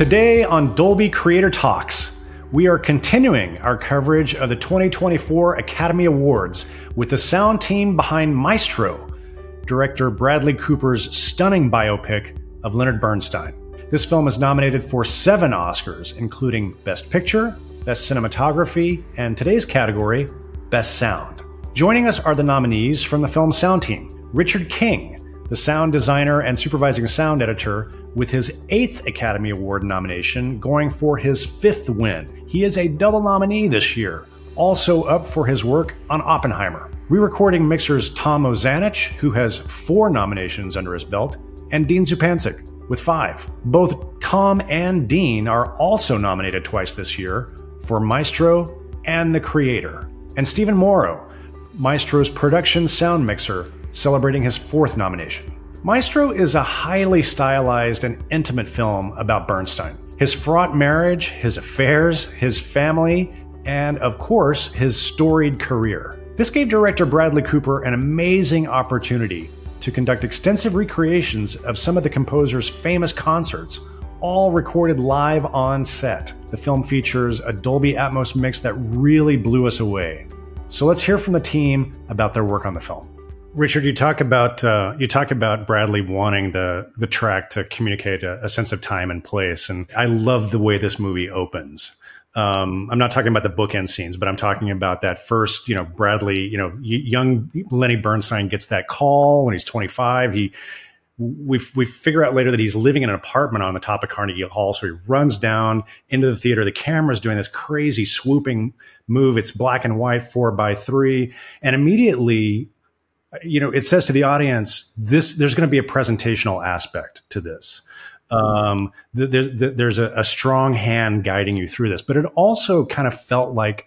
Today on Dolby Creator Talks, we are continuing our coverage of the 2024 Academy Awards with the sound team behind Maestro, director Bradley Cooper's stunning biopic of Leonard Bernstein. This film is nominated for seven Oscars, including Best Picture, Best Cinematography, and today's category, Best Sound. Joining us are the nominees from the film sound team Richard King, the sound designer and supervising sound editor, with his eighth Academy Award nomination, going for his fifth win. He is a double nominee this year, also up for his work on Oppenheimer. Re recording mixers Tom Ozanich, who has four nominations under his belt, and Dean Zupancic with five. Both Tom and Dean are also nominated twice this year for Maestro and The Creator. And Steven Morrow, Maestro's production sound mixer, celebrating his fourth nomination. Maestro is a highly stylized and intimate film about Bernstein. His fraught marriage, his affairs, his family, and of course, his storied career. This gave director Bradley Cooper an amazing opportunity to conduct extensive recreations of some of the composer's famous concerts, all recorded live on set. The film features a Dolby Atmos mix that really blew us away. So let's hear from the team about their work on the film. Richard, you talk about uh, you talk about Bradley wanting the the track to communicate a, a, sense of time and place, and I love the way this movie opens. Um, I'm not talking about the bookend scenes, but I'm talking about that first. You know, Bradley. You know, young Lenny Bernstein gets that call when he's 25. He we we figure out later that he's living in an apartment on the top of Carnegie Hall. So he runs down into the theater. The camera's doing this crazy swooping move. It's black and white, four by three, and immediately you know, it says to the audience, this there's going to be a presentational aspect to this. Um, there's there's a, a strong hand guiding you through this, but it also kind of felt like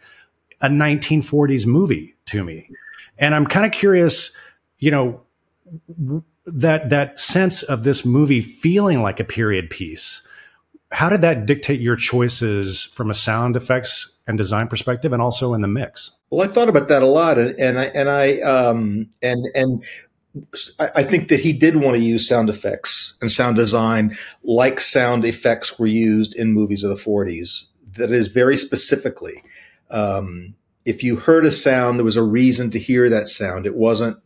a 1940s movie to me, and I'm kind of curious, you know, that that sense of this movie feeling like a period piece. How did that dictate your choices from a sound effects and design perspective, and also in the mix? Well, I thought about that a lot, and, and I and I um, and and I think that he did want to use sound effects and sound design like sound effects were used in movies of the 40s. That is very specifically. Um, if you heard a sound, there was a reason to hear that sound. It wasn't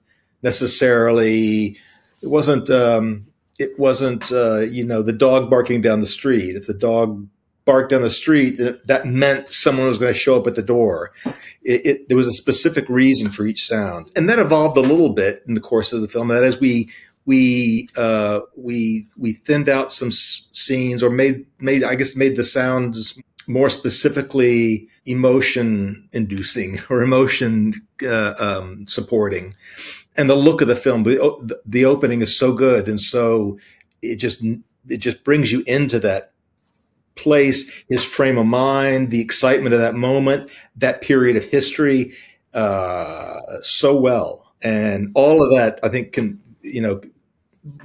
necessarily. It wasn't. Um, it wasn't. Uh, you know, the dog barking down the street. If the dog barked down the street, that that meant someone was going to show up at the door. It, it, there was a specific reason for each sound, and that evolved a little bit in the course of the film. That as we we uh, we we thinned out some s- scenes, or made made I guess made the sounds more specifically emotion inducing or emotion uh, um, supporting, and the look of the film. The, the opening is so good, and so it just it just brings you into that place, his frame of mind, the excitement of that moment, that period of history, uh, so well. And all of that, I think, can, you know,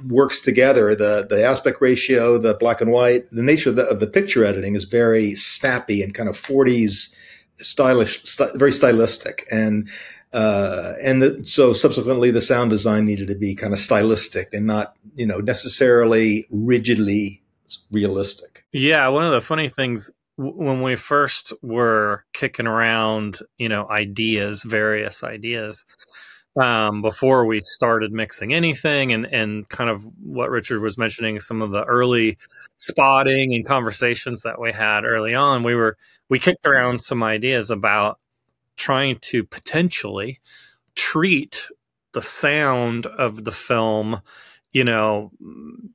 works together. The, the aspect ratio, the black and white, the nature of the, of the picture editing is very snappy and kind of 40s stylish, st- very stylistic. And, uh, and the, so subsequently the sound design needed to be kind of stylistic and not, you know, necessarily rigidly realistic. Yeah, one of the funny things when we first were kicking around, you know, ideas, various ideas, um, before we started mixing anything, and and kind of what Richard was mentioning, some of the early spotting and conversations that we had early on, we were we kicked around some ideas about trying to potentially treat the sound of the film you know,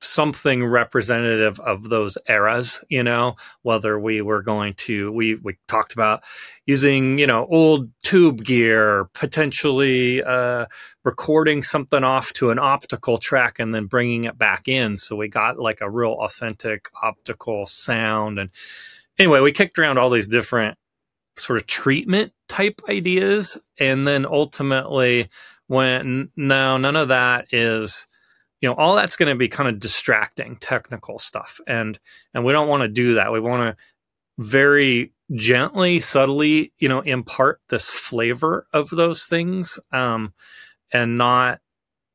something representative of those eras, you know, whether we were going to, we, we talked about using, you know, old tube gear, potentially uh, recording something off to an optical track and then bringing it back in. So we got like a real authentic optical sound. And anyway, we kicked around all these different sort of treatment type ideas. And then ultimately, when no, none of that is you know all that's going to be kind of distracting technical stuff and and we don't want to do that. We want to very gently subtly you know impart this flavor of those things um and not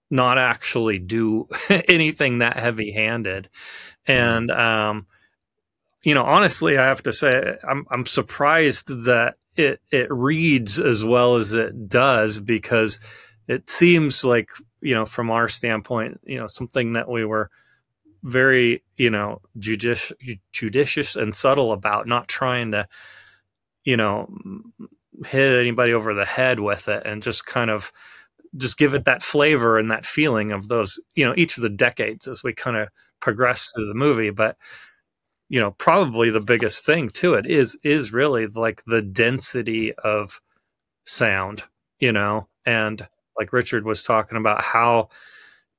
not actually do anything that heavy handed and um you know, honestly, I have to say, I'm I'm surprised that it it reads as well as it does because it seems like you know from our standpoint, you know, something that we were very you know judicious and subtle about, not trying to you know hit anybody over the head with it, and just kind of just give it that flavor and that feeling of those you know each of the decades as we kind of progress through the movie, but you know probably the biggest thing to it is is really like the density of sound you know and like richard was talking about how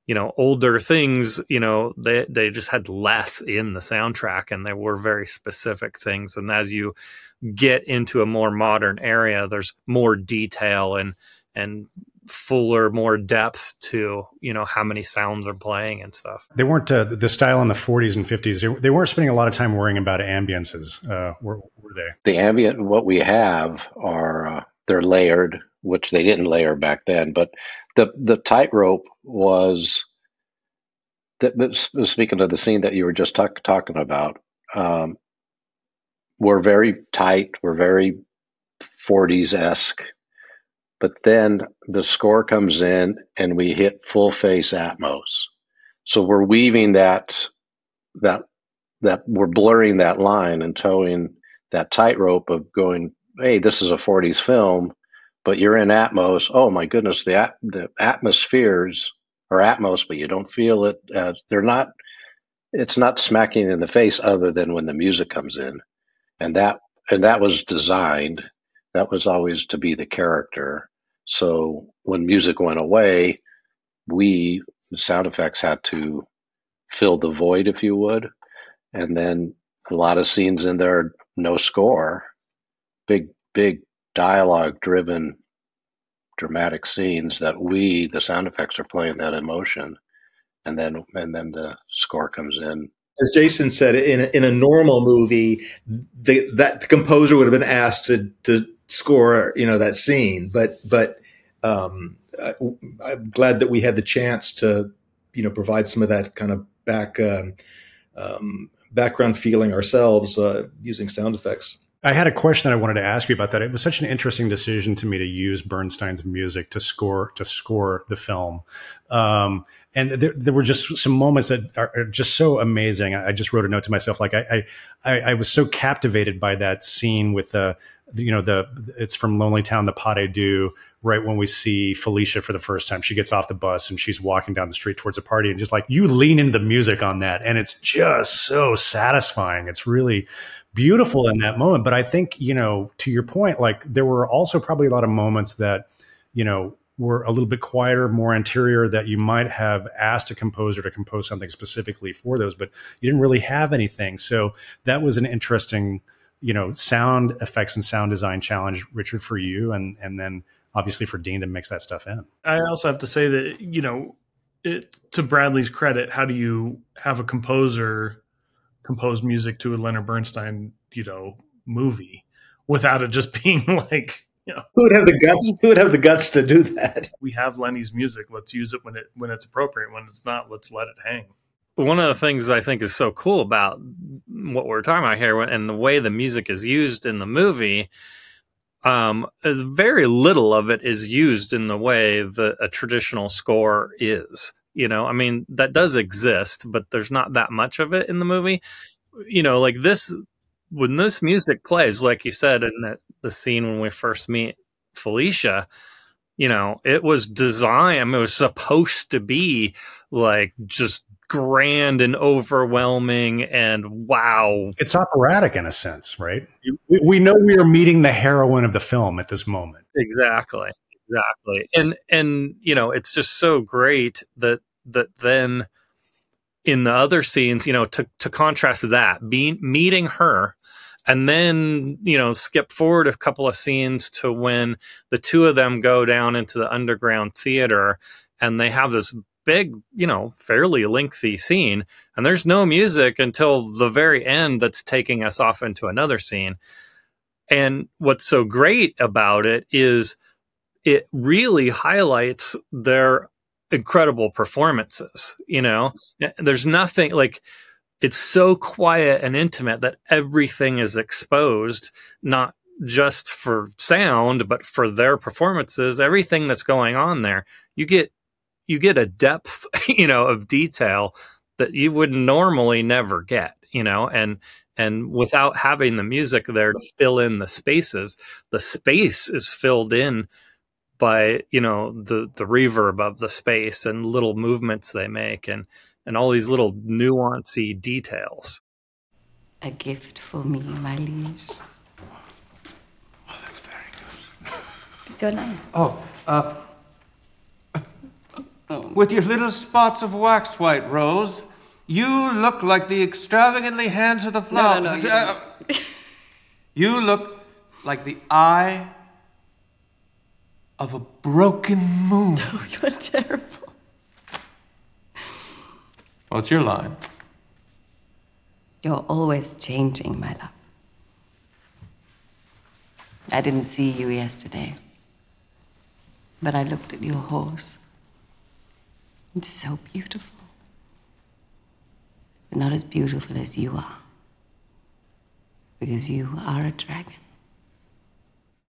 you know older things you know they they just had less in the soundtrack and they were very specific things and as you get into a more modern area there's more detail and and fuller, more depth to you know how many sounds are playing and stuff. They weren't uh, the style in the 40s and 50s. They, they, weren't spending a lot of time worrying about ambiances, uh, were, were, they? The ambient, what we have are uh, they're layered, which they didn't layer back then. But the the tightrope was that. Speaking of the scene that you were just talk, talking about, um, we're very tight. We're very 40s esque but then the score comes in and we hit full face Atmos. So we're weaving that that that we're blurring that line and towing that tightrope of going, hey, this is a 40s film, but you're in Atmos. Oh my goodness, the the atmospheres are Atmos, but you don't feel it they're not. It's not smacking in the face other than when the music comes in, and that and that was designed. That was always to be the character, so when music went away, we the sound effects had to fill the void, if you would. And then a lot of scenes in there, no score, big, big dialogue driven dramatic scenes that we, the sound effects, are playing that emotion. And then, and then the score comes in as Jason said, in a, in a normal movie, the, that the composer would have been asked to to score, you know, that scene. But but um, I, am glad that we had the chance to, you know, provide some of that kind of back um, um, background feeling ourselves uh, using sound effects. I had a question that I wanted to ask you about that. It was such an interesting decision to me to use Bernstein's music to score to score the film. Um, and there, there, were just some moments that are just so amazing. I, just wrote a note to myself, like I, I, I was so captivated by that scene with the, you know, the it's from Lonely Town, the Pas de Deux, right when we see Felicia for the first time. She gets off the bus and she's walking down the street towards a party, and just like you lean into the music on that, and it's just so satisfying. It's really beautiful in that moment. But I think you know, to your point, like there were also probably a lot of moments that you know were a little bit quieter, more interior that you might have asked a composer to compose something specifically for those, but you didn't really have anything. So that was an interesting, you know, sound effects and sound design challenge, Richard, for you, and and then obviously for Dean to mix that stuff in. I also have to say that you know, it, to Bradley's credit, how do you have a composer compose music to a Leonard Bernstein, you know, movie without it just being like yeah. Who would have the guts? Who would have the guts to do that? We have Lenny's music. Let's use it when it when it's appropriate. When it's not, let's let it hang. One of the things I think is so cool about what we're talking about here, and the way the music is used in the movie, um, is very little of it is used in the way that a traditional score is. You know, I mean, that does exist, but there's not that much of it in the movie. You know, like this when this music plays, like you said in the, the scene when we first meet Felicia, you know, it was designed, I mean, it was supposed to be like just grand and overwhelming and wow. It's operatic in a sense, right? We, we know we are meeting the heroine of the film at this moment. Exactly. Exactly. And, and, you know, it's just so great that, that then in the other scenes, you know, to, to contrast that, being meeting her and then you know skip forward a couple of scenes to when the two of them go down into the underground theater and they have this big you know fairly lengthy scene and there's no music until the very end that's taking us off into another scene and what's so great about it is it really highlights their incredible performances you know eh, there's nothing like it's so quiet and intimate that everything is exposed, not just for sound, but for their performances, everything that's going on there. You get you get a depth, you know, of detail that you would normally never get, you know, and and without having the music there to fill in the spaces, the space is filled in by, you know, the the reverb of the space and little movements they make and and all these little nuancy details. A gift for me, my liege. Oh, that's very good. What's your name? Oh, uh, with your little spots of wax, White Rose, you look like the extravagantly hands of the flower. No, no, no, you Uh, you look like the eye of a broken moon. Oh, you're terrible. What's your line? You're always changing, my love. I didn't see you yesterday, but I looked at your horse. It's so beautiful. But not as beautiful as you are. Because you are a dragon.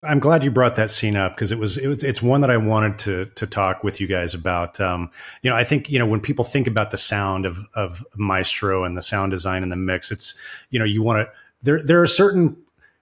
I'm glad you brought that scene up because it was, it was it's one that I wanted to to talk with you guys about. Um, you know, I think you know when people think about the sound of of Maestro and the sound design and the mix, it's you know you want to there there are certain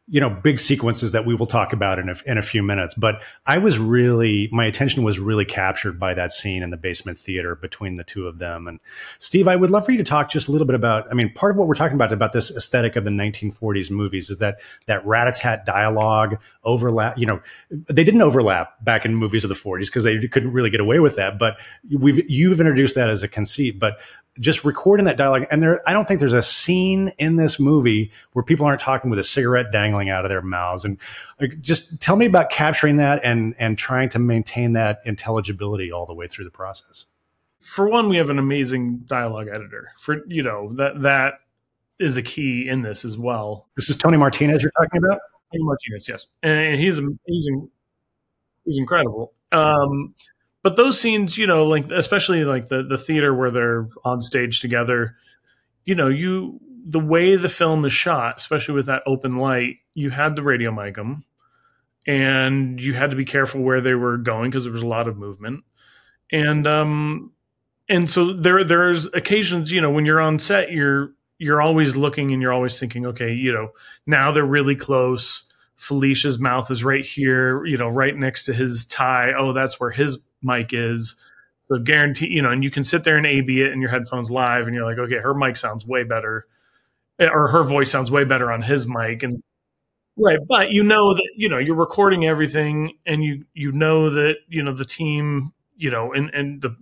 you know big sequences that we will talk about in a, in a few minutes but i was really my attention was really captured by that scene in the basement theater between the two of them. And steve i would love for you to talk just a little bit about i mean part of what we're talking about about this aesthetic of the 1940s movies is that that rat-a-tat dialogue overlap you know they didn't overlap back in movies of the 40s because they couldn't really get away with that but we've you've introduced that as a conceit but just recording that dialogue and there i don't think there's a scene in this movie where people aren't talking with a cigarette dangling out of their mouths and like, just tell me about capturing that and and trying to maintain that intelligibility all the way through the process For one, we have an amazing dialogue editor. For you know that that is a key in this as well. this is tony martinez you're talking about Tony Martinez, yes, and he's amazing. he's incredible. Um, but those scenes, you know, like especially like the the theater where they're on stage together, you know, you the way the film is shot, especially with that open light, you had the radio mic 'em, and you had to be careful where they were going because there was a lot of movement, and um, and so there there's occasions, you know, when you're on set, you're you're always looking and you're always thinking, okay, you know, now they're really close. Felicia's mouth is right here, you know, right next to his tie. Oh, that's where his mic is. So guarantee, you know, and you can sit there and A/B it in your headphones live, and you're like, okay, her mic sounds way better, eh, or her voice sounds way better on his mic, and right. But you know that you know you're recording everything, and you you know that you know the team, you know, and and the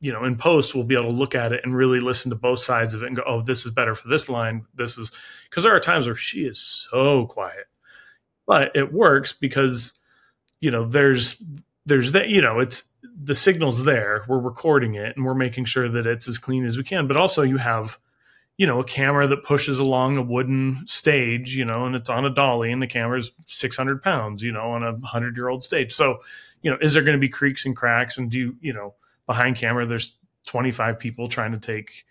you know in post we'll be able to look at it and really listen to both sides of it and go, oh, this is better for this line. This is because there are times where she is so quiet, but it works because you know there's there's that you know it's the signal's there we're recording it and we're making sure that it's as clean as we can but also you have you know a camera that pushes along a wooden stage you know and it's on a dolly and the camera's 600 pounds you know on a 100 year old stage. So you know is there going to be creaks and cracks and do you you know behind camera there's 25 people trying to take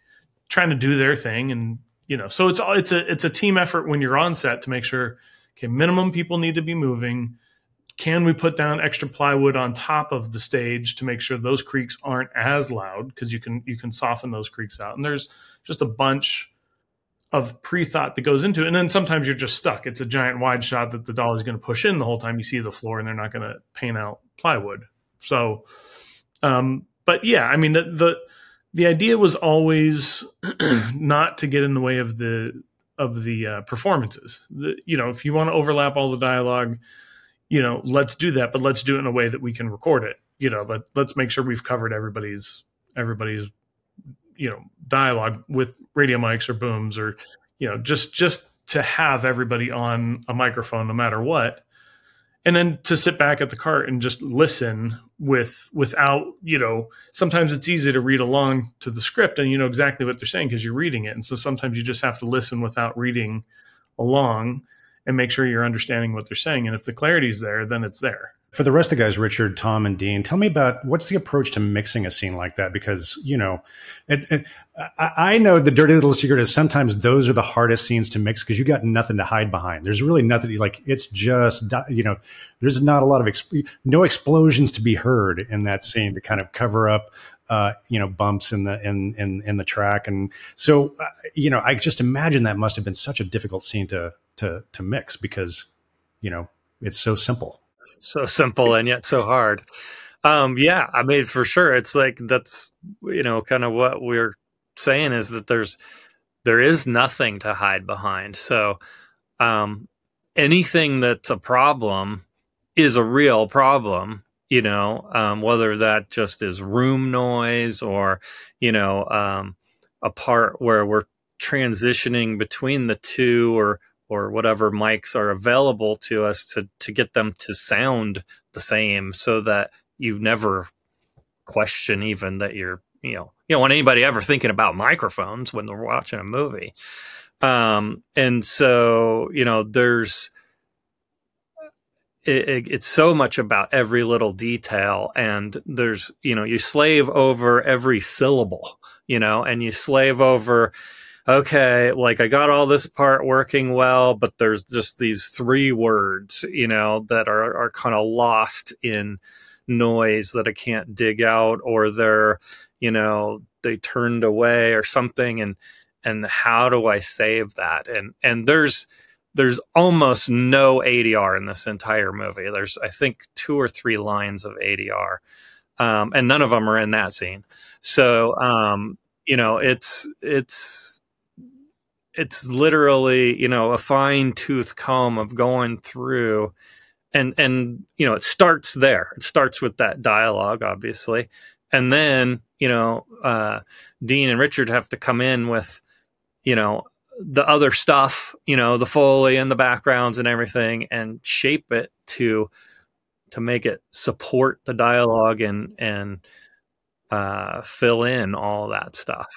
trying to do their thing and you know so it's all it's a it's a team effort when you're on set to make sure okay minimum people need to be moving can we put down extra plywood on top of the stage to make sure those creaks aren't as loud? Because you can you can soften those creaks out. And there's just a bunch of pre-thought that goes into it. And then sometimes you're just stuck. It's a giant wide shot that the doll is going to push in the whole time you see the floor and they're not going to paint out plywood. So um but yeah i mean the the, the idea was always not to get in the way of the of the uh, performances. The, you know if you want to overlap all the dialogue you know, let's do that, but let's do it in a way that we can record it. You know, let let's make sure we've covered everybody's everybody's you know dialogue with radio mics or booms or you know just just to have everybody on a microphone no matter what. And then to sit back at the cart and just listen with without you know sometimes it's easy to read along to the script and you know exactly what they're saying because you're reading it. And so sometimes you just have to listen without reading along and make sure you're understanding what they're saying. And if the clarity's there, then it's there. For the rest of the guys, Richard, Tom, and Dean, tell me about what's the approach to mixing a scene like that? Because, you know, it, it, I know the dirty little secret is sometimes those are the hardest scenes to mix because you got nothing to hide behind. There's really nothing like it's just, you know, there's not a lot of, exp- no explosions to be heard in that scene to kind of cover up uh, you know bumps in the in in in the track and so uh, you know i just imagine that must have been such a difficult scene to to to mix because you know it's so simple so simple and yet so hard. Um, yeah, I mean, for sure, it's like that's you know kind of what we're saying is that there's there is nothing to hide behind. So um, anything that's a problem is a real problem. You know, um, whether that just is room noise or you know um, a part where we're transitioning between the two or or whatever mics are available to us to to get them to sound the same so that you never question even that you're you know you don't want anybody ever thinking about microphones when they're watching a movie. Um and so you know there's it, it, it's so much about every little detail and there's you know you slave over every syllable you know and you slave over okay, like I got all this part working well, but there's just these three words, you know, that are, are kind of lost in noise that I can't dig out, or they're, you know, they turned away or something. And, and how do I save that? And, and there's, there's almost no ADR in this entire movie. There's, I think, two or three lines of ADR. Um, and none of them are in that scene. So, um, you know, it's, it's, it's literally you know a fine tooth comb of going through and and you know it starts there. It starts with that dialogue obviously. And then you know uh, dean and richard have to come in with you know the other stuff you know the foley and the backgrounds and everything and shape it to to make it support the dialogue and and uh, fill in all that stuff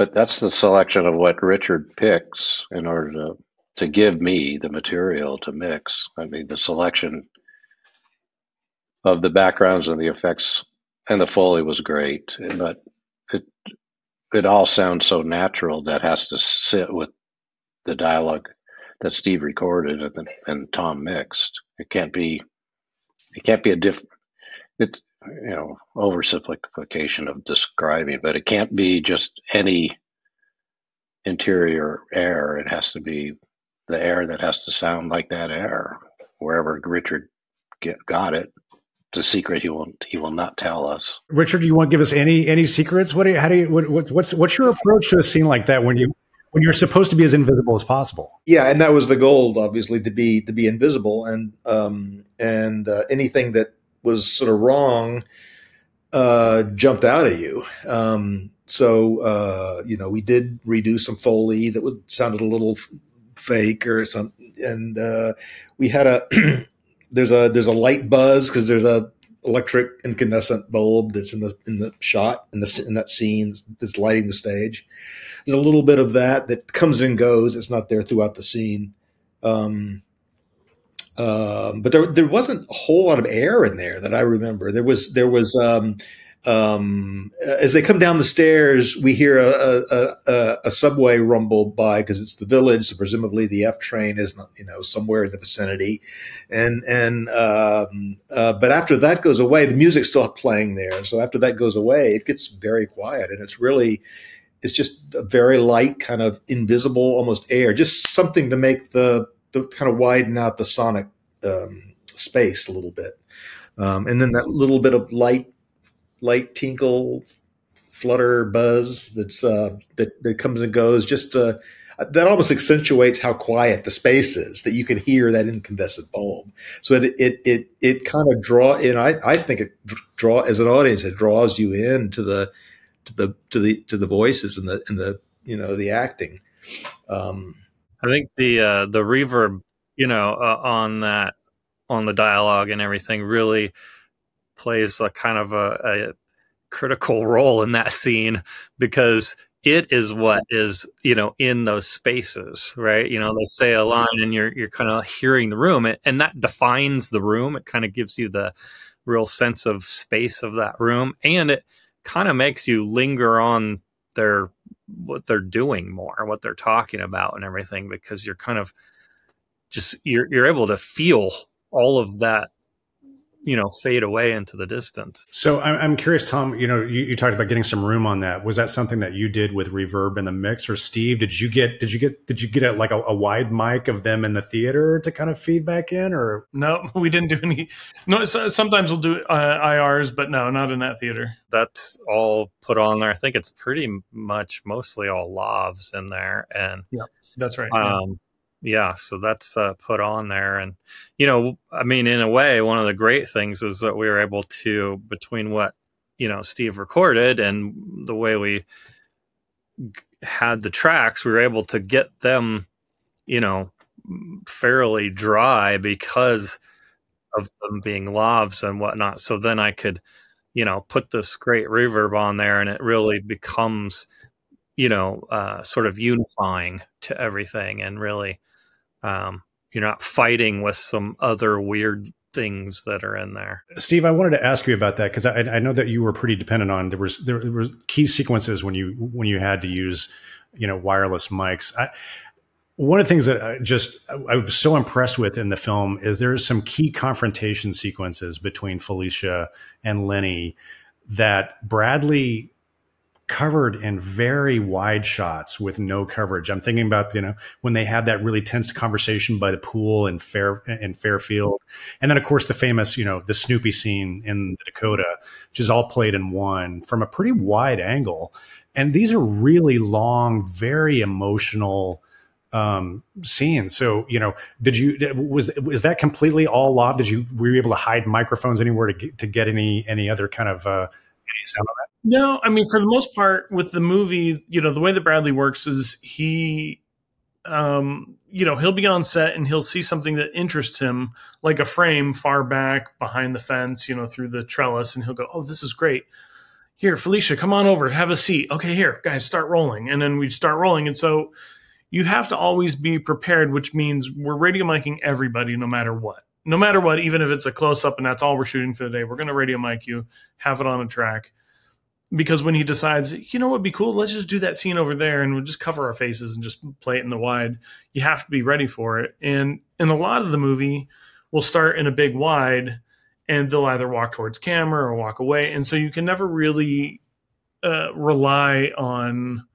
but that's the selection of what Richard picks in order to to give me the material to mix. I mean, the selection of the backgrounds and the effects and the foley was great, but it it all sounds so natural that has to sit with the dialogue that Steve recorded and, and Tom mixed. It can't be it can't be a different. It's you know oversimplification of describing, but it can't be just any interior air. It has to be the air that has to sound like that air. Wherever Richard get, got it, it's a secret he will he will not tell us. Richard, do you want to give us any any secrets? What do you, how do you what, what's what's your approach to a scene like that when you when you're supposed to be as invisible as possible? Yeah, and that was the goal, obviously, to be to be invisible, and um and uh, anything that was sort of wrong uh, jumped out at you. Um, so uh, you know, we did redo some foley that would sounded a little fake or something, and uh, we had a there's a there's a light buzz because there's a electric incandescent bulb that's in the in the shot in the in that scene that's lighting the stage. There's a little bit of that that comes and goes. It's not there throughout the scene. Um, um, but there there wasn't a whole lot of air in there that I remember. There was there was um, um, as they come down the stairs, we hear a, a, a, a subway rumble by because it's the village. So presumably the F train is not, you know somewhere in the vicinity, and and um, uh, but after that goes away, the music's still playing there. So after that goes away, it gets very quiet, and it's really it's just a very light kind of invisible almost air, just something to make the to kind of widen out the sonic um, space a little bit. Um, and then that little bit of light, light tinkle, flutter, buzz that's uh, that that comes and goes. Just uh, that almost accentuates how quiet the space is. That you can hear that incandescent bulb. So it it it it kind of draw. And I I think it draw as an audience it draws you in to the to the to the to the voices and the and the you know the acting. Um, I think the uh, the reverb, you know, uh, on that on the dialogue and everything really plays a kind of a, a critical role in that scene because it is what is you know in those spaces right? You know they say a line and you're you're kind of hearing the room and that defines the room. It kind of gives you the real sense of space of that room and it kind of makes you linger on their what they're doing more what they're talking about and everything because you're kind of just you're you're able to feel all of that you know fade away into the distance. So i'm, I'm curious tom you know you, you, talked about getting some room on that. Was that something that you did with reverb in the mix? Or steve did you get did you get did you get a, like a, a wide mic of them in the theater to kind of feedback in or? No we didn't do any no so, sometimes we'll do uh, irs but no not in that theater. That's all put on there. I think it's pretty much mostly all lavs in there and yeah that's right um, yeah yeah so that's uh, put on there and you know i mean in a way one of the great things is that we were able to between what you know steve recorded and the way we had the tracks we were able to get them you know fairly dry because of them being lavs and whatnot. So then i could you know put this great reverb on there and it really becomes you know uh, sort of unifying to everything and really um, you're not fighting with some other weird things that are in there. Steve, I wanted to ask you about that because I, I, know that you were pretty dependent on there was there, there were key sequences when you when you had to use you know wireless mics. I, one of the things that I just I was so impressed with in the film is there's some key confrontation sequences between Felicia and Lenny that Bradley covered in very wide shots with no coverage. I'm thinking about you know when they had that really tense conversation by the pool in Fair in Fairfield, and then of course the famous you know the Snoopy scene in the Dakota, which is all played in one from a pretty wide angle. And these are really long, very emotional um scenes. So you know, did you was was that completely all live? Did you were you able to hide microphones anywhere to get, to get any any other kind of uh, any sound on that? No, I mean for the most part with the movie, you know, the way that Bradley works is he um, you know, he'll be on set and he'll see something that interests him, like a frame far back behind the fence, you know, through the trellis, and he'll go, "Oh, this is great." Here, Felicia, come on over, have a seat. Okay, here, guys, start rolling, and then we start rolling, and so you have to always be prepared, which means we're radio miking everybody, no matter what, no matter what, even if it's a close up and that's all we're shooting for the day, we're going to radio mic you, have it on a track because when he decides, you know what would be cool, let's just do that scene over there and we'll just cover our faces and just play it in the wide. You have to be ready for it. And in a lot of the movie, we'll start in a big wide and they'll either walk towards camera or walk away. And so you can never really uh, rely on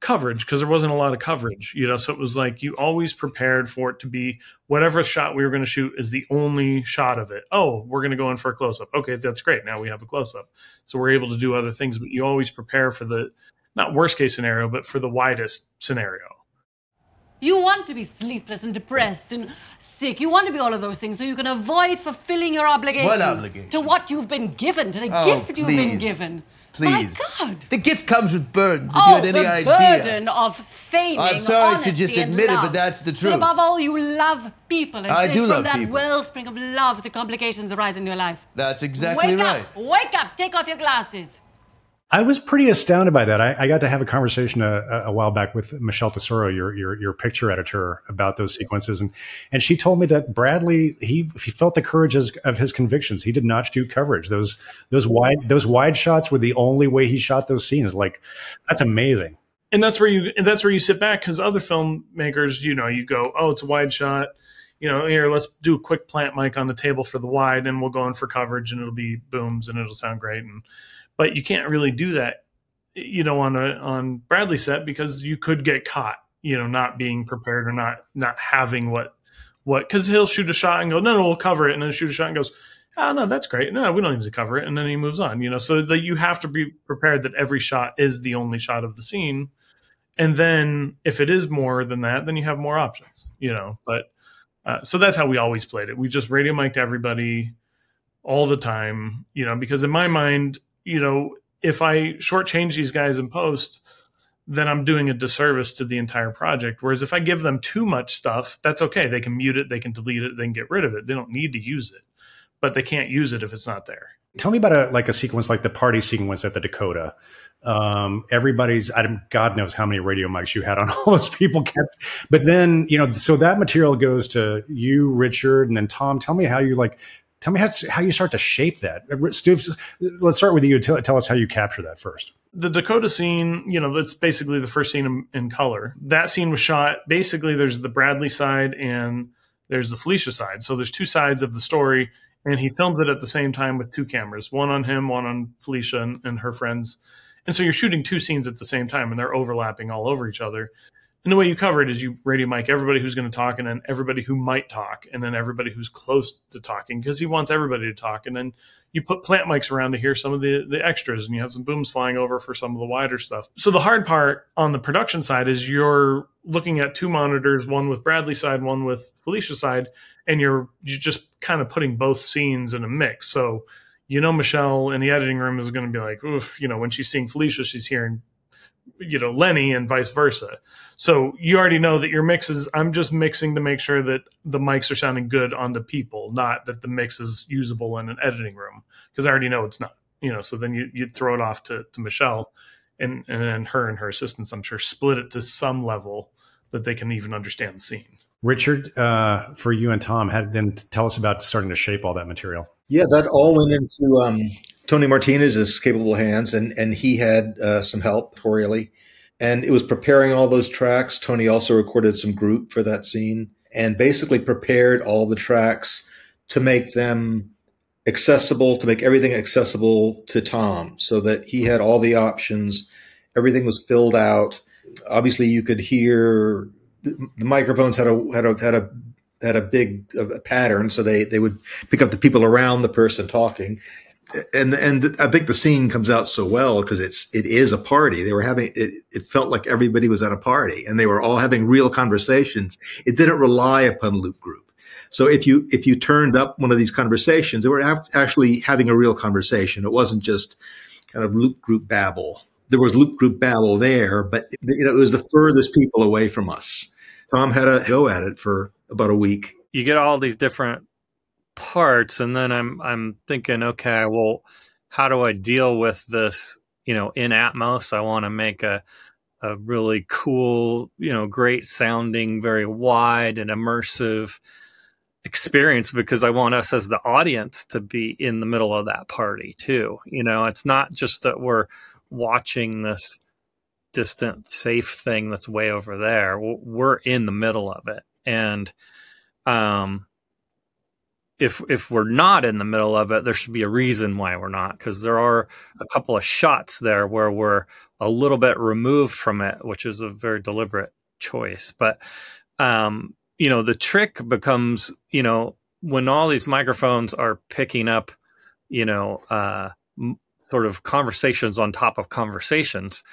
coverage because there wasn't a lot of coverage, you know. So it was like you always prepared for it to be whatever shot we were going to shoot is the only shot of it. Oh, we're going to go in for a close up. Okay, that's great. Now we have a close up. So we're able to do other things, but you always prepare for the not worst case scenario, but for the widest scenario. You want to be sleepless and depressed and sick. You want to be all of those things so you can avoid fulfilling your obligations. What obligation? To what you've been given, to the Oh, gift you've been given. Please. My God. The gift comes with burdens. If oh, you had any the idea. burden of feigning I'm sorry to just admit it, but that's the But truth. above all, you love people. And I do from love that people. wellspring of love the complications arise in your life. That's exactly Wake right. up! Wake up! Take off your glasses. I was pretty astounded by that. I, I got to have a conversation a, a while back with Michelle Tesoro, your, your your picture editor, about those sequences, and and she told me that Bradley he he felt the courage of his convictions. He did not shoot coverage. Those those wide those wide shots were the only way he shot those scenes. Like that's amazing. and that's where you and that's where you sit back because other filmmakers, you know, you go, oh, it's a wide shot. You know, here let's do a quick plant mic on the table for the wide, and we'll go in for coverage, and it'll be booms, and it'll sound great. And but you can't really do that, you know, on a on Bradley set because you could get caught, you know, not being prepared or not not having what what because he'll shoot a shot and go, no, no, we'll cover it, and then shoot a shot and goes, oh no, that's great. No, we don't need to cover it, and then he moves on. You know, so that you have to be prepared that every shot is the only shot of the scene, and then if it is more than that, then you have more options. You know, but uh, so that's how we always played it. We just radio mic'd everybody all the time. You know, because in my mind, you know, if I shortchange these guys in post. Then I'm doing a disservice to the entire project. Whereas if I give them too much stuff, that's okay. They can mute it, they can delete it, they can get rid of it. They don't need to use it but they can't use it if it's not there. Tell me about a like a sequence like the party sequence at the Dakota. Um, everybody's I God knows how many radio mics you had on all those people kept, but then you know so that material goes to you, Richard, and then Tom. Tell me how you like. Tell me how how you start to shape that. Uh, Steve, let's start with you. Tell, tell us how you capture that first the Dakota scene, you know, that's basically the first scene in, in, color. That scene was shot basically there's the Bradley side and there's the Felicia side. So there's two sides of the story, and he films it at the same time with two cameras, one on him, one on Felicia and, and her friends. And so you're shooting two scenes at the same time, and they're overlapping all over each other. And the way you cover it is you radio mic everybody who's going to talk, and then everybody who might talk, and then everybody who's close to talking, because he wants everybody to talk. And then you put plant mics around to hear some of the, the extras, and you have some booms flying over for some of the wider stuff. So the hard part on the production side is you're looking at two monitors, one with Bradley side, one with Felicia side, and you're you're just kind of putting both scenes in a mix. So you know Michelle in the editing room is going to be like, oof, you know, when she's seeing Felicia, she's hearing you know Lenny and vice versa. So you already know that your mixes. I'm just mixing to make sure that the mics are sounding good on the people, not that the mix is usable in an editing room because I already know it's not. You know, so then you you throw it off to to Michelle, and and then her and her assistants, I'm sure, split it to some level that they can even understand the scene. Richard, uh, for you and Tom, had then tell us about starting to shape all that material. Yeah, that all went into um, Tony Martinez is capable hands, and and he had uh, some help pictorially, and it was preparing all those tracks. Tony also recorded some group for that scene, and basically prepared all the tracks to make them accessible, to make everything accessible to Tom, so that he had all the options. Everything was filled out. Obviously, you could hear the, the microphones had a had a had a had a big a pattern, so they they would pick up the people around the person talking, and and I think the scene comes out so well because it's it is a party. They were having it. It felt like everybody was at a party, and they were all having real conversations. It didn't rely upon loop group. So if you if you turned up one of these conversations, they were actually having a real conversation. It wasn't just kind of loop group babble. There was loop group babble there, but you know, it was the furthest people away from us. Tom had a go at it for about a week. You get all these different parts and then i'm i'm thinking okay well how do i deal with this you know in atmos? I want to make a a really cool you know great sounding very wide and immersive experience because i want us as the audience to be in the middle of that party too. You know it's not just that we're watching this distant safe thing that's way over there. We're in the middle of it. And um if if we're not in the middle of it, there should be a reason why we're not, because there are a couple of shots there where we're a little bit removed from it, which is a very deliberate choice. But um, you know, the trick becomes, you know, when all these microphones are picking up, you know, uh, m- sort of conversations on top of conversations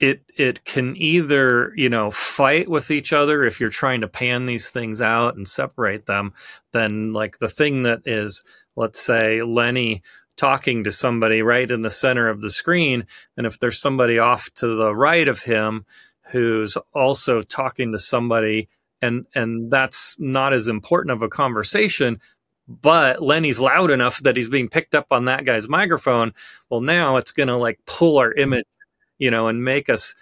it it can either you know fight with each other if you're trying to pan these things out and separate them then like the thing that is let's say lenny talking to somebody right in the center of the screen and if there's somebody off to the right of him who's also talking to somebody and and that's not as important of a conversation but Lenny's loud enough that he's being picked up on that guy's microphone. Well, now it's going to like pull our image you know, and make us,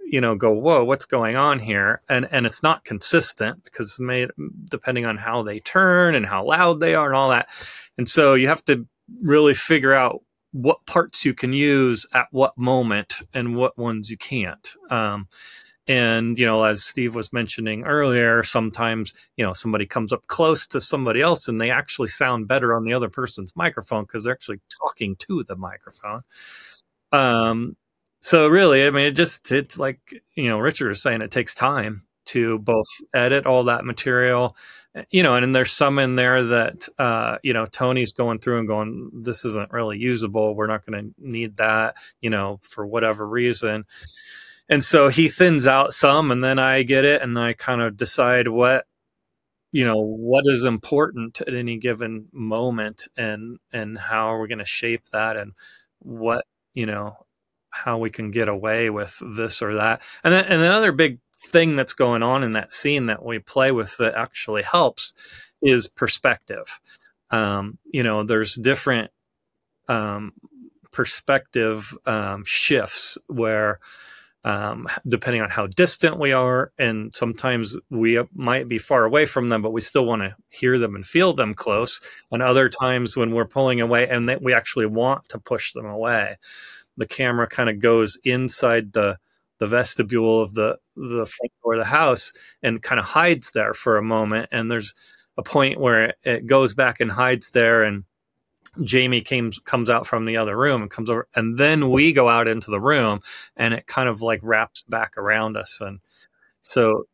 you know, go, whoa, what's going on here? And and it's not consistent because made depending on how they turn and how loud they are and all that. And so you have to really figure out what parts you can use at what moment and what ones you can't. Um, and you know as steve was mentioning earlier sometimes you know somebody comes up close to somebody else and they actually sound better on the other person's microphone because they're actually talking to the microphone um, so really, I mean, it just it's like you know Richard was saying, it takes time to both edit all that material, eh, you know, and, and there's some in there that uh, you know Tony's going through and going, this isn't really usable. We're not going to need that, you know, for whatever reason. And so he thins out some, and then I get it, and I kind of decide what you know what is important at any given moment and and how are we going to shape that and what you know how we can get away with this or that. And then, and another big thing that's going on in that scene that we play with that actually helps is perspective. Um, you know, there's different um, perspective um, shifts where um, depending on how distant we are. And sometimes we might be far away from them, but we still want to hear them and feel them close. And other times when we're pulling away and that we actually want to push them away, the camera kind of goes inside the the vestibule of the the front door of the house and kind of hides there for a moment. And there's a point where it goes back and hides there and Jamie comes comes out from the other room and comes over, and then we go out into the room, and it kind of like wraps back around us, and so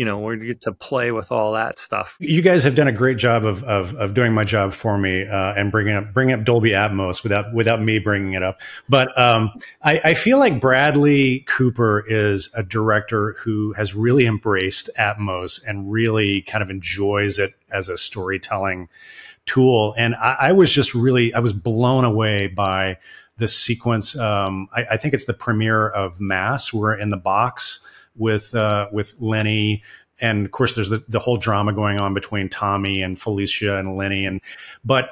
you know we get to play with all that stuff. You guys have done a great job of of, of doing my job for me uh, and bringing up bringing up Dolby Atmos without without me bringing it up. But um, I, I feel like Bradley Cooper is a director who has really embraced Atmos and really kind of enjoys it as a storytelling tool. And I, I, was just really, I was blown away by the sequence. Um, I, I, think it's the premiere of Mass. We're in the box with uh, with Lenny. And of course, there's the, the whole drama going on between Tommy and Felicia and Lenny. And but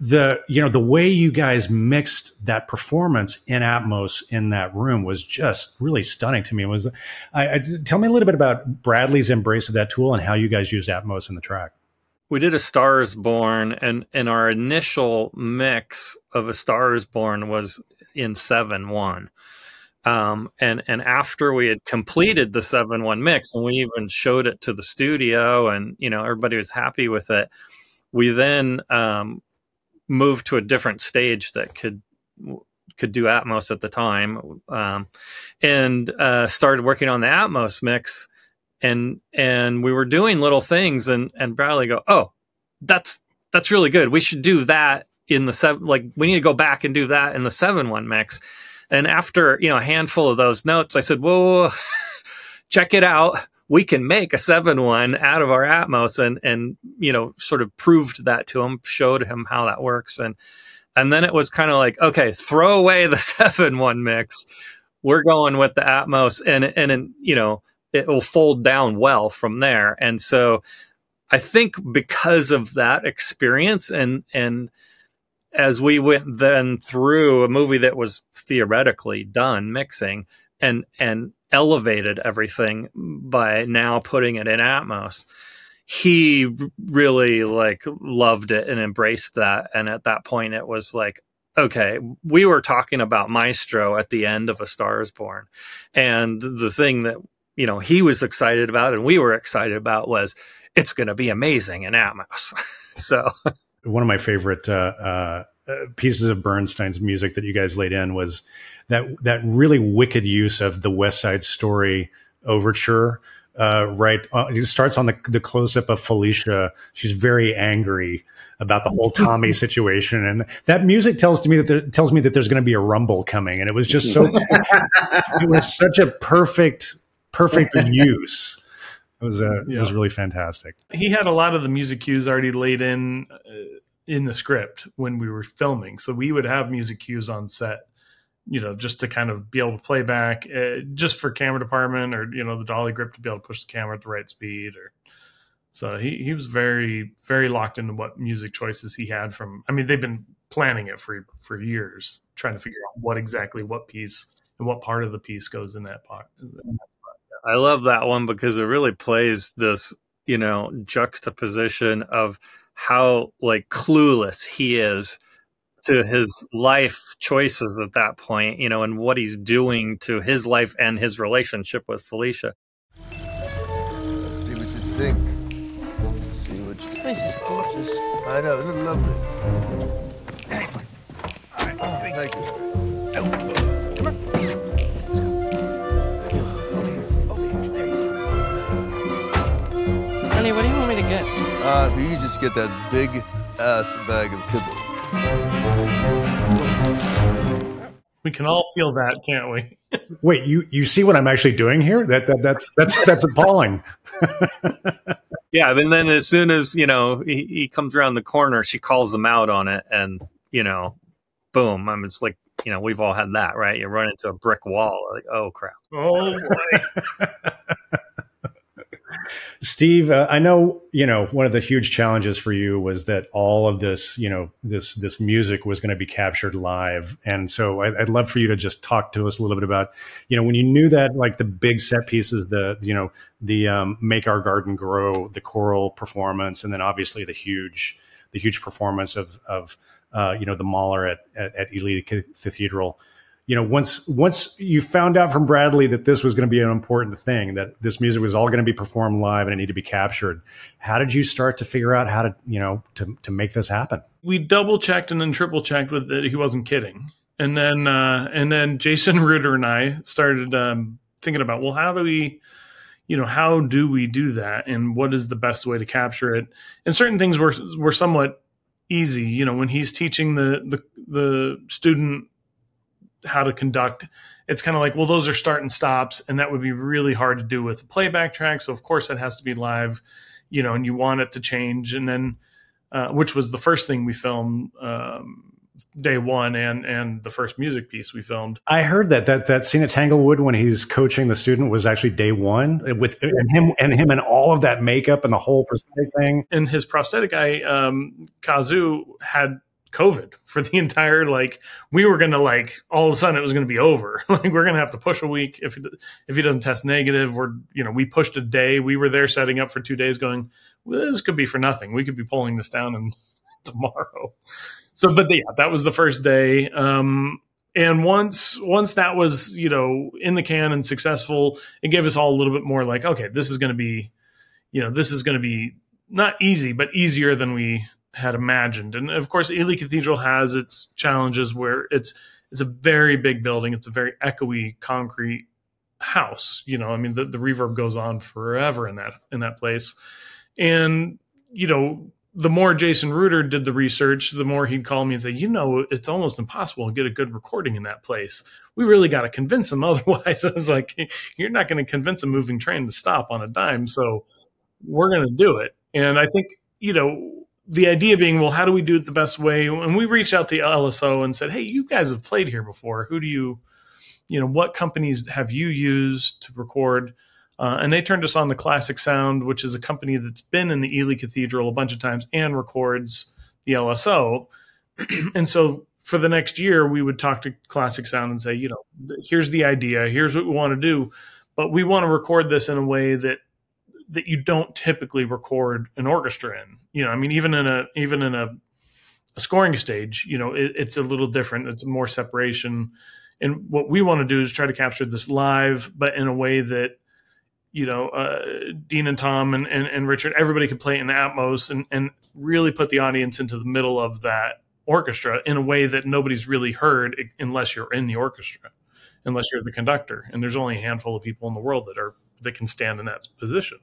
the you know the way you guys mixed that performance in Atmos in that room was just really stunning to me. It was I, I, tell me a little bit about Bradley's embrace of that tool and how you guys use Atmos in the track we did a Stars Born, and and our initial mix of a Stars Born was in seven one. Um, and and after we had completed the seven one mix, and we even showed it to the studio, and you know everybody was happy with it. We then um, moved to a different stage that could could do Atmos at the time, um, and uh, started working on the Atmos mix and and we were doing little things and and Bradley go, "Oh, that's that's really good. We should do that in the seven like we need to go back and do that in the 7-1 mix." And after, you know, a handful of those notes, I said, "Whoa, whoa, check it out. We can make a 7-1 out of our Atmos and and you know, sort of proved that to him, showed him how that works and and then it was kind of like, okay, throw away the 7-1 mix. We're going with the Atmos and and, and you know, it will fold down well from there. And so I think because of that experience and and as we went then through a movie that was theoretically done mixing and and elevated everything by now putting it in Atmos, he really like loved it and embraced that. And at that point, it was like, okay, we were talking about Maestro at the end of A Star Is Born, and the thing that you know he was excited about and we were excited about was it's going to be amazing in Atmos. so one of my favorite uh, uh, pieces of Bernstein's music that you guys laid in was that that really wicked use of the West Side Story overture. Uh, right, uh, it starts on the the close up of Felicia. She's very angry about the whole Tommy situation, and that music tells to me that there, tells me that there's going to be a rumble coming. And it was just so it was such a perfect perfect use. It was uh, yeah. it was really fantastic. He had a lot of the music cues already laid in uh, in the script when we were filming, so we would have music cues on set. You know, just to kind of be able to play back, uh, just for camera department, or you know, the dolly grip to be able to push the camera at the right speed, or so he he was very very locked into what music choices he had from. I mean, they've been planning it for for years, trying to figure out what exactly what piece and what part of the piece goes in that part. I love that one because it really plays this, you know, juxtaposition of how like clueless he is to his life choices at that point, you know, and what he's doing to his life and his relationship with Felicia. Let's see what you think. Let's see what you This is gorgeous. I know, isn't it lovely? Honey, what do you want me to get? Uh, you just get that big ass bag of kibble. We can all feel that, can't we? Wait, you you see what I'm actually doing here? That, that that's that's that's appalling. yeah, and then as soon as you know he, he comes around the corner, she calls him out on it, and you know, boom! I mean, it's like you know we've all had that, right? You run into a brick wall, like oh crap. Oh boy. Steve, uh, I know you know one of the huge challenges for you was that all of this, you know, this this music was going to be captured live, and so I, I'd love for you to just talk to us a little bit about, you know, when you knew that like the big set pieces, the you know the um, make our garden grow, the choral performance, and then obviously the huge the huge performance of of uh, you know the Mahler at at, at Ely Cathedral you know, once once you found out from Bradley that this was going to be an important thing, that this music was all going to be performed live and it needed to be captured, how did you start to figure out how to, you know, to to make this happen? We double checked and then triple checked with that he wasn't kidding, and then uh, and then Jason Ruder and I started um, thinking about, well, how do we, you know, how do we do that, and what is the best way to capture it? And certain things were were somewhat easy. You know, when he's teaching the the the student how to conduct it's kind of like well those are start and stops and that would be really hard to do with a playback track. So of course that has to be live you know and you want it to change. And then uh, which was the first thing we filmed um, day one and and the first music piece we filmed. I heard that that that scene at tanglewood when he's coaching the student was actually day one with and him and him and all of that makeup and the whole prosthetic thing. And his prosthetic guy um kazu had COVID for the entire like we were gonna like all of a sudden it was gonna be over. like we're gonna have to push a week if if he doesn't test negative. We're you know we pushed a day. We were there setting up for two days, going well, this could be for nothing. We could be pulling this down and tomorrow. So, but yeah, that was the first day. Um, and once once that was you know in the can and successful, it gave us all a little bit more like okay, this is gonna be you know this is gonna be not easy, but easier than we had imagined. And of course, Ely Cathedral has its challenges where it's it's a very big building. It's a very echoey concrete house. You know, I mean, the, the reverb goes on forever in that in that place. And you know, the more Jason Ruder did the research, the more he'd call me and say, you know, it's almost impossible to get a good recording in that place. We really got to convince him. Otherwise, I was like, you're not going to convince a moving train to stop on a dime. So we're going to do it. And I think, you know, the idea being, well, how do we do it the best way? And we reached out to LSO and said, hey, you guys have played here before. Who do you, you know, what companies have you used to record? Uh, and they turned us on the Classic Sound, which is a company that's been in the Ely Cathedral a bunch of times and records the LSO. and so for the next year, we would talk to Classic Sound and say, you know, here's the idea, here's what we want to do, but we want to record this in a way that that you don't typically record an orchestra in. You know, I mean, even in a even in a, a scoring stage, you know, it, it's a little different. It's more separation, and what we want to do is try to capture this live, but in a way that you know uh, Dean and Tom and, and, and Richard, everybody could play in Atmos and and really put the audience into the middle of that orchestra in a way that nobody's really heard unless you're in the orchestra unless you're the conductor and there's only a handful of people in the world that are that can stand in that position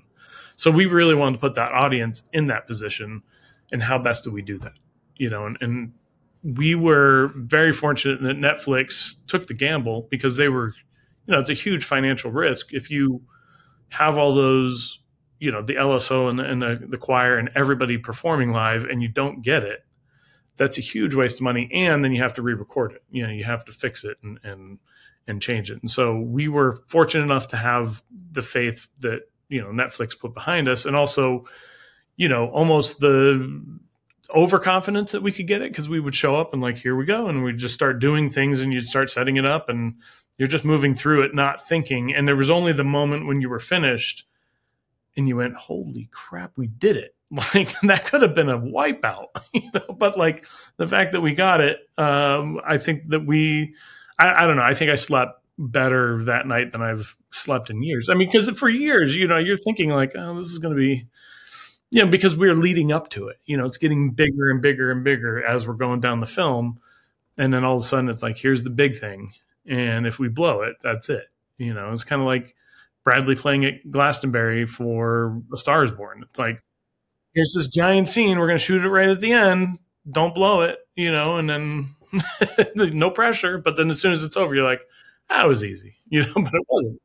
so we really wanted to put that audience in that position, and how best do we do that? You know, and, and we were very fortunate that Netflix took the gamble because they were, you know, it's a huge financial risk if you have all those, you know, the LSO and the, and the, the choir and everybody performing live, and you don't get it. That's a huge waste of money, and then you have to re-record it. You know, you have to fix it and and and change it. And so we were fortunate enough to have the faith that you know Netflix put behind us, and also you know almost the overconfidence that we could get it because we would show up and like here we go. And we'd just start doing things and you'd start setting it up and you're just moving through it not thinking. And there was only the moment when you were finished and you went holy crap we did it. Like that could have been a wipeout you know? But like the fact that we got it um i think that we I, I don't know. I think i slept better that night than I've slept in years. I mean, because for years, you know, you're thinking like, oh, this is going to be, you know, because we're leading up to it. You know, it's getting bigger and bigger and bigger as we're going down the film, and then all of a sudden, it's like, here's the big thing, and if we blow it, that's it. You know, it's kind of like Bradley playing at Glastonbury for A Star Is Born. It's like, here's this giant scene, we're going to shoot it right at the end. Don't blow it, you know, and then no pressure. But then as soon as it's over, you're like, that was easy, you know, but it wasn't.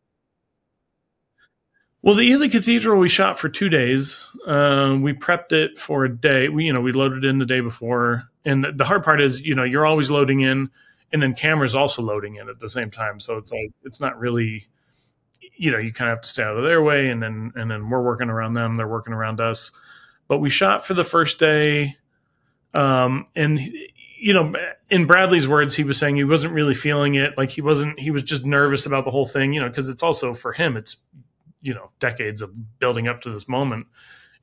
Well, the Ely Cathedral we shot for two days. Uh, we prepped it for a day. We, you know, we loaded in the day before, and the hard part is, you know, you're always loading in, and then cameras also loading in at the same time. So it's like it's not really you know, you kind of have to stay out of their way, and then and then we're working around them, they're working around us. But we shot for the first day, um, and you know, in Bradley's words, he was saying he wasn't really feeling it. Like he wasn't, he was just nervous about the whole thing, you know, because it's also for him, it's, you know, decades of building up to this moment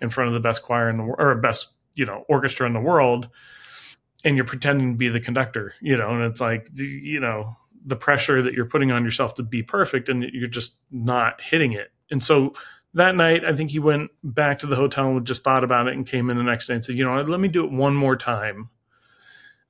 in front of the best choir in the world or best, you know, orchestra in the world. And you're pretending to be the conductor, you know, and it's like, you know, the pressure that you're putting on yourself to be perfect and you're just not hitting it. And so that night, I think he went back to the hotel and just thought about it and came in the next day and said, you know, let me do it one more time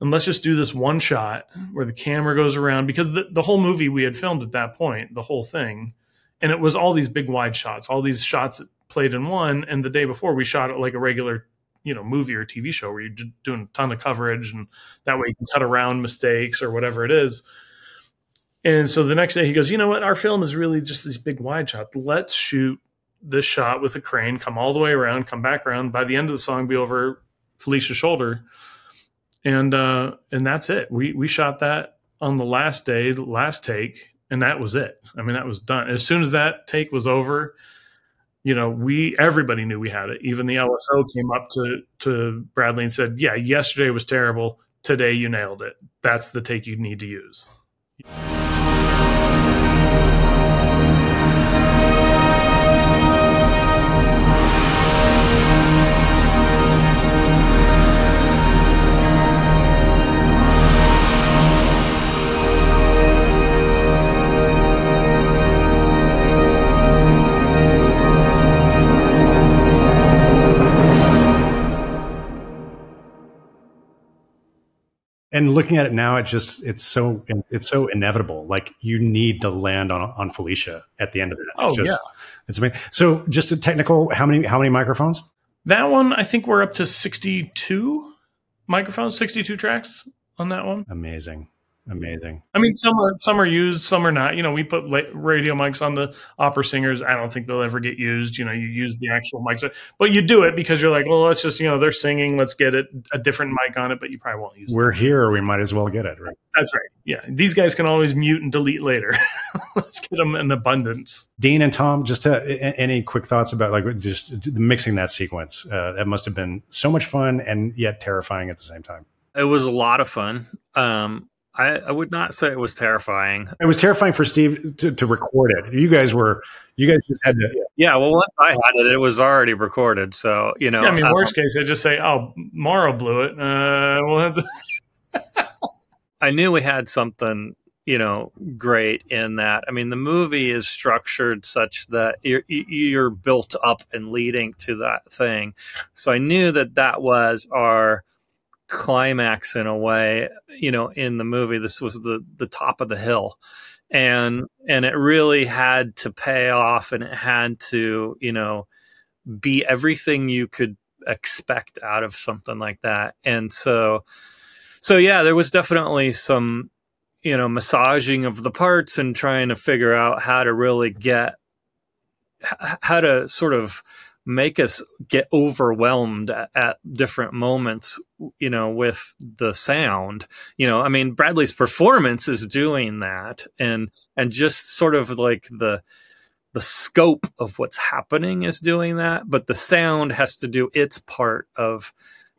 and let's just do this one shot where the camera goes around because the, the whole movie we had filmed at that point, the whole thing, and it was all these big wide shots, all these shots that played in one. And the day before, we shot it like a regular, you know, movie or TV show where you're doing a ton of coverage, and that way you can cut around mistakes or whatever it is. And so the next day he goes, you know what, our film is really just these big wide shots. Let's shoot this shot with a crane, come all the way around, come back around. By the end of the song, be over Felicia's shoulder and uh, and that's it. We we shot that on the last day, the last take, and that was it. I mean, that was done. As soon as that take was over, you know, we everybody knew we had it. Even the LSO came up to to Bradley and said, "Yeah, yesterday was terrible. Today you nailed it. That's the take you need to use." And looking at it now, it just it's so it's so inevitable. Like you need to land on on Felicia at the end of it. Oh it's just, yeah, it's amazing. So just a technical, how many how many microphones? That one, I think we're up to sixty two microphones, sixty two tracks on that one. Amazing. Amazing. I mean, some are some are used, some are not. You know, we put radio mics on the opera singers. I don't think they'll ever get used. You know, you use the actual mics, but you do it because you're like, well, let's just you know they're singing, let's get it a different mic on it. But you probably won't use. It. We're them. here, we might as well get it. Right. That's right. Yeah, these guys can always mute and delete later. let's get them in abundance. Dean and Tom, just to, any quick thoughts about like just mixing that sequence? Uh, that must have been so much fun and yet terrifying at the same time. It was a lot of fun. Um, I, I, would not say it was terrifying. It was terrifying for Steve to, to, record it. You guys were, you guys just had to. Yeah, well, once I had it, it was already recorded. So you know, yeah, I mean, worst case, I just say, "Oh, Morrow blew it." Uh, we'll have to. I knew we had something, you know, great in that. I mean, the movie is structured such that you're, you're built up and leading to that thing. So I knew that that was our climax in a way you know in the movie. This was the the top of the hill. And and it really had to pay off and it had to you know be everything you could expect out of something like that. And so so yeah there was definitely some you know massaging of the parts and trying to figure out how to really get how to sort of make us get overwhelmed at, at, different moments you know with the sound. You know i mean bradley's performance is doing that and and just sort of like the the scope of what's happening is doing that but the sound has to do its part of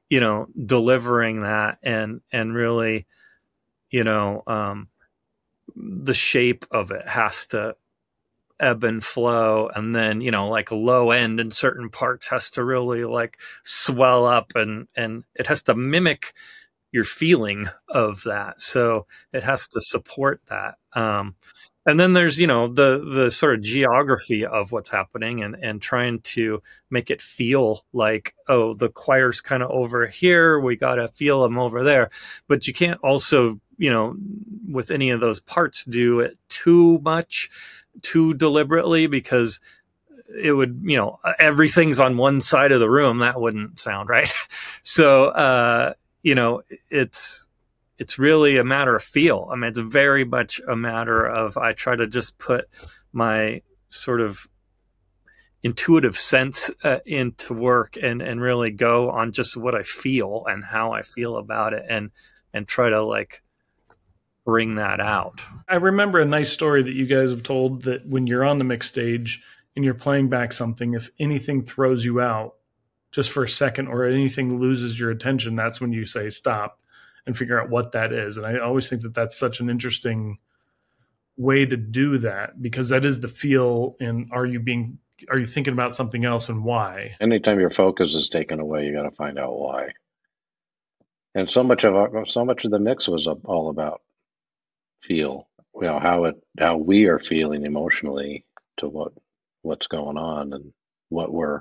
you know delivering that and and really you know um the shape of it has to ebb and flow and then you know like a low end in certain parts has to really like swell up and and it has to mimic your feeling of that. So it has to support that. Um and then there's you know the the sort of geography of what's happening and and trying to make it feel like oh the choir's kind of over here we got to feel them over there. But you can't also you know with any of those parts do it too much too deliberately because it would you know everything's on one side of the room that wouldn't sound right. So uh you know it's it's really a matter of feel. I mean it's very much a matter of i try to just put my sort of intuitive sense uh, into work and and really go on just what i feel and how i feel about it and and try to like bring that out. I remember a nice story that you guys have told that when you're on the mix stage and you're playing back something, if anything throws you out just for a second or anything loses your attention, that's when you say stop and figure out what that is. And I always think that that's such an interesting way to do that because that is the feel in are you being are you thinking about something else and why? Anytime your focus is taken away, you got to find out why. And so much of our, so much of the mix was all about feel, you know, how it how we are feeling emotionally to what what's going on and what we're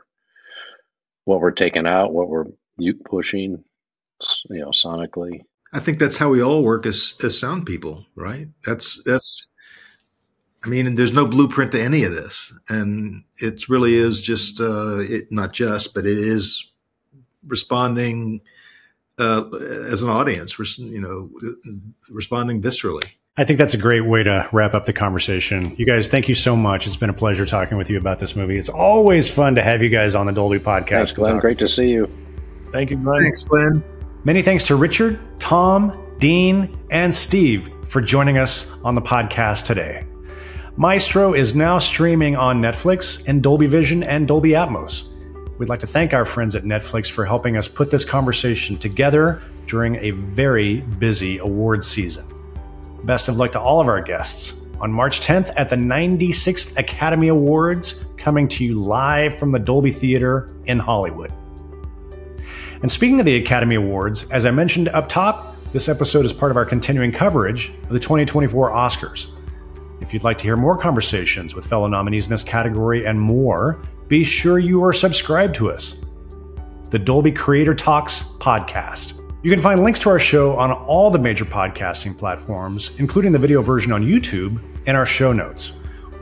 what we're taking out, what we're pushing, you know, sonically. I think that's how we all work as as sound people, right? That's that's. I mean, there's no blueprint to any of this, and it really is just uh, it, not just, but it is responding uh, as an audience, you know, responding viscerally. I think that's a great way to wrap up the conversation. You guys, thank you so much. It's been a pleasure talking with you about this movie. It's always fun to have you guys on the Dolby podcast. Thanks, Glenn. Great to see you. Thank you, Glenn. Thanks, Glenn. Many thanks to Richard, Tom, Dean, and Steve for joining us on the podcast today. Maestro is now streaming on Netflix and Dolby Vision and Dolby Atmos. We'd like to thank our friends at Netflix for helping us put this conversation together during a very busy awards season. Best of luck to all of our guests on March 10th at the 96th Academy Awards, coming to you live from the Dolby Theater in Hollywood. And speaking of the Academy Awards, as I mentioned up top, this episode is part of our continuing coverage of the 2024 Oscars. If you'd like to hear more conversations with fellow nominees in this category and more, be sure you are subscribed to us. The Dolby Creator Talks podcast. You can find links to our show on all the major podcasting platforms, including the video version on YouTube and our show notes.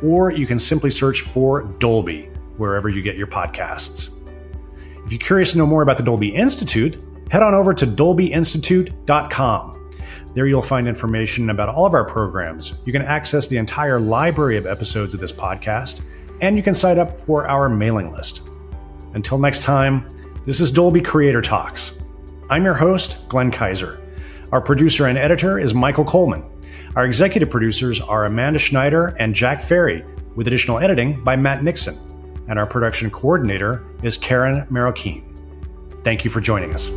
Or you can simply search for Dolby wherever you get your podcasts. If you're curious to know more about the Dolby Institute, head on over to dolbyinstitute.com. There you'll find information about all of our programs. You can access the entire library of episodes of this podcast, and you can sign up for our mailing list. Until next time, this is Dolby Creator Talks. I'm your host, Glenn Kiser. Our producer and editor is Michael Coleman. Our executive producers are Amanda Schneider and Jack Ferry, with additional editing by Matt Nixon. And our production coordinator is Karen Marroquin. Thank you for joining us.